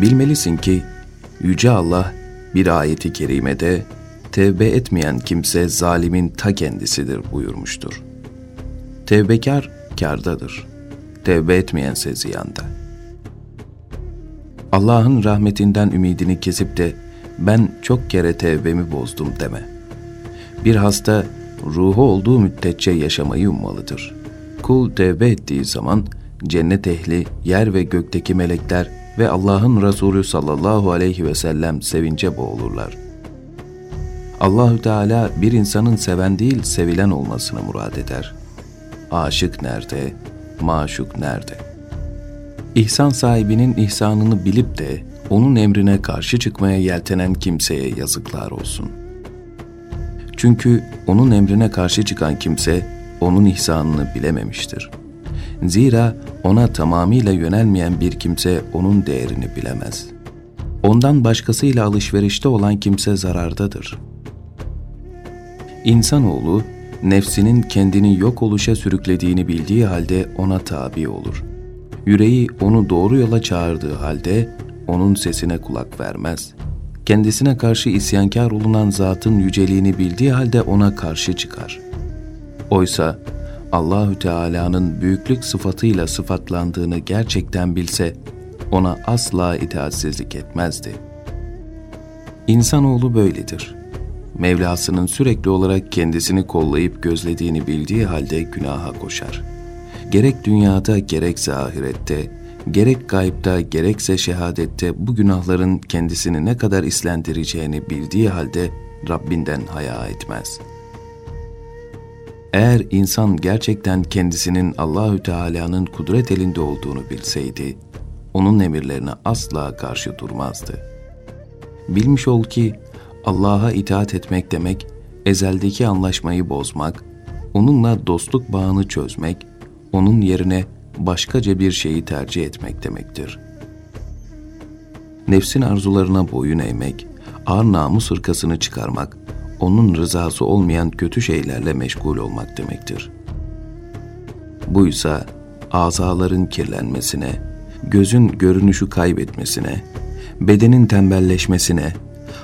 Bilmelisin ki Yüce Allah bir ayeti kerimede tevbe etmeyen kimse zalimin ta kendisidir buyurmuştur. Tevbekar kardadır. Tevbe etmeyense ziyanda. Allah'ın rahmetinden ümidini kesip de ben çok kere tevbemi bozdum deme. Bir hasta ruhu olduğu müddetçe yaşamayı ummalıdır. Kul tevbe ettiği zaman cennet ehli, yer ve gökteki melekler ve Allah'ın Resulü sallallahu aleyhi ve sellem sevince boğulurlar. Allahü Teala bir insanın seven değil sevilen olmasını murad eder. Aşık nerede, maşuk nerede? İhsan sahibinin ihsanını bilip de onun emrine karşı çıkmaya yeltenen kimseye yazıklar olsun. Çünkü onun emrine karşı çıkan kimse onun ihsanını bilememiştir. Zira ona tamamıyla yönelmeyen bir kimse onun değerini bilemez. Ondan başkasıyla alışverişte olan kimse zarardadır. İnsanoğlu, nefsinin kendini yok oluşa sürüklediğini bildiği halde ona tabi olur. Yüreği onu doğru yola çağırdığı halde onun sesine kulak vermez. Kendisine karşı isyankar olunan zatın yüceliğini bildiği halde ona karşı çıkar. Oysa Allahü Teala'nın büyüklük sıfatıyla sıfatlandığını gerçekten bilse ona asla itaatsizlik etmezdi. İnsanoğlu böyledir. Mevlasının sürekli olarak kendisini kollayıp gözlediğini bildiği halde günaha koşar. Gerek dünyada gerekse ahirette, gerek gaybda gerekse şehadette bu günahların kendisini ne kadar islendireceğini bildiği halde Rabbinden haya etmez.'' Eğer insan gerçekten kendisinin Allahü Teala'nın kudret elinde olduğunu bilseydi, onun emirlerine asla karşı durmazdı. Bilmiş ol ki Allah'a itaat etmek demek, ezeldeki anlaşmayı bozmak, onunla dostluk bağını çözmek, onun yerine başkaca bir şeyi tercih etmek demektir. Nefsin arzularına boyun eğmek, ağır namus hırkasını çıkarmak, onun rızası olmayan kötü şeylerle meşgul olmak demektir. Buysa azaların kirlenmesine, gözün görünüşü kaybetmesine, bedenin tembelleşmesine,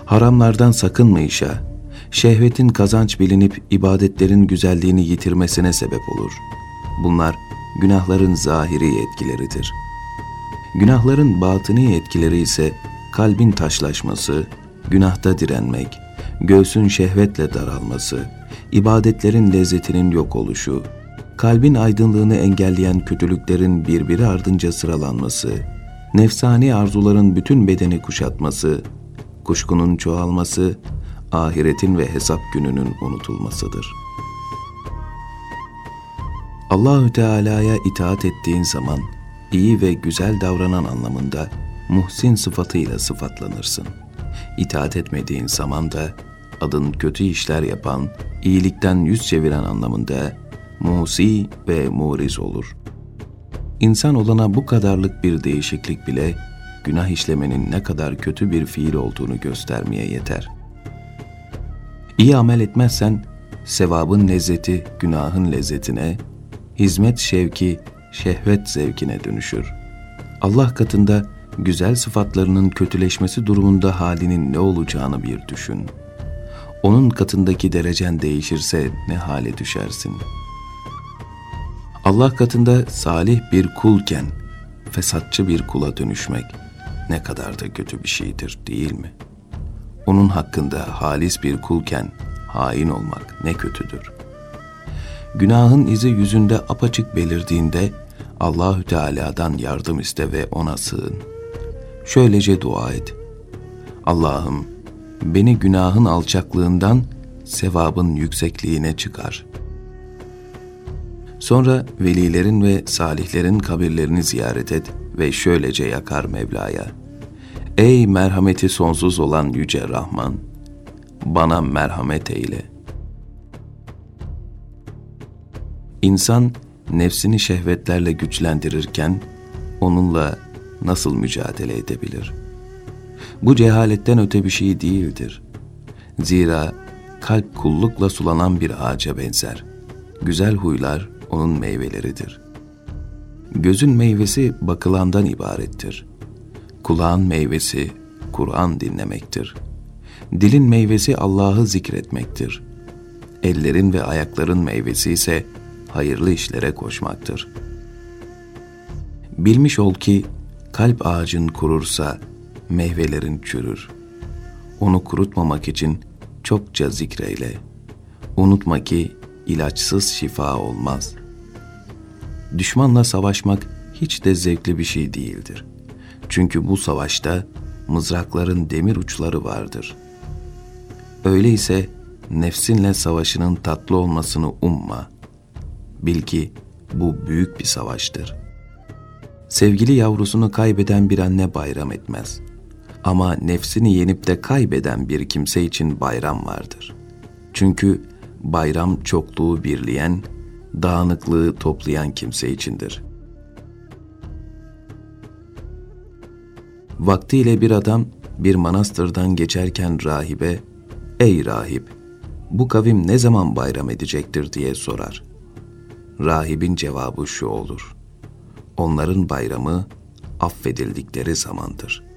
haramlardan sakınmayışa, şehvetin kazanç bilinip ibadetlerin güzelliğini yitirmesine sebep olur. Bunlar günahların zahiri etkileridir. Günahların batını etkileri ise kalbin taşlaşması, günahta direnmek, göğsün şehvetle daralması, ibadetlerin lezzetinin yok oluşu, kalbin aydınlığını engelleyen kötülüklerin birbiri ardınca sıralanması, nefsani arzuların bütün bedeni kuşatması, kuşkunun çoğalması, ahiretin ve hesap gününün unutulmasıdır. Allahü Teala'ya itaat ettiğin zaman iyi ve güzel davranan anlamında muhsin sıfatıyla sıfatlanırsın. İtaat etmediğin zaman da adın kötü işler yapan, iyilikten yüz çeviren anlamında musi ve muriz olur. İnsan olana bu kadarlık bir değişiklik bile günah işlemenin ne kadar kötü bir fiil olduğunu göstermeye yeter. İyi amel etmezsen sevabın lezzeti günahın lezzetine, hizmet şevki şehvet zevkine dönüşür. Allah katında güzel sıfatlarının kötüleşmesi durumunda halinin ne olacağını bir düşün.'' Onun katındaki derecen değişirse ne hale düşersin? Allah katında salih bir kulken fesatçı bir kula dönüşmek ne kadar da kötü bir şeydir değil mi? Onun hakkında halis bir kulken hain olmak ne kötüdür. Günahın izi yüzünde apaçık belirdiğinde Allahü Teala'dan yardım iste ve ona sığın. Şöylece dua et. Allah'ım beni günahın alçaklığından sevabın yüksekliğine çıkar. Sonra velilerin ve salihlerin kabirlerini ziyaret et ve şöylece yakar Mevla'ya. Ey merhameti sonsuz olan Yüce Rahman! Bana merhamet eyle. İnsan nefsini şehvetlerle güçlendirirken onunla nasıl mücadele edebilir?'' Bu cehaletten öte bir şey değildir. Zira kalp kullukla sulanan bir ağaca benzer. Güzel huylar onun meyveleridir. Gözün meyvesi bakılandan ibarettir. Kulağın meyvesi Kur'an dinlemektir. Dilin meyvesi Allah'ı zikretmektir. Ellerin ve ayakların meyvesi ise hayırlı işlere koşmaktır. Bilmiş ol ki kalp ağacın kurursa meyvelerin çürür. Onu kurutmamak için çokça zikreyle. Unutma ki ilaçsız şifa olmaz. Düşmanla savaşmak hiç de zevkli bir şey değildir. Çünkü bu savaşta mızrakların demir uçları vardır. Öyleyse nefsinle savaşının tatlı olmasını umma. Bil ki bu büyük bir savaştır. Sevgili yavrusunu kaybeden bir anne bayram etmez. Ama nefsini yenip de kaybeden bir kimse için bayram vardır. Çünkü bayram çokluğu birleyen, dağınıklığı toplayan kimse içindir. Vaktiyle bir adam bir manastırdan geçerken rahibe, ''Ey rahip, bu kavim ne zaman bayram edecektir?'' diye sorar. Rahibin cevabı şu olur. Onların bayramı affedildikleri zamandır.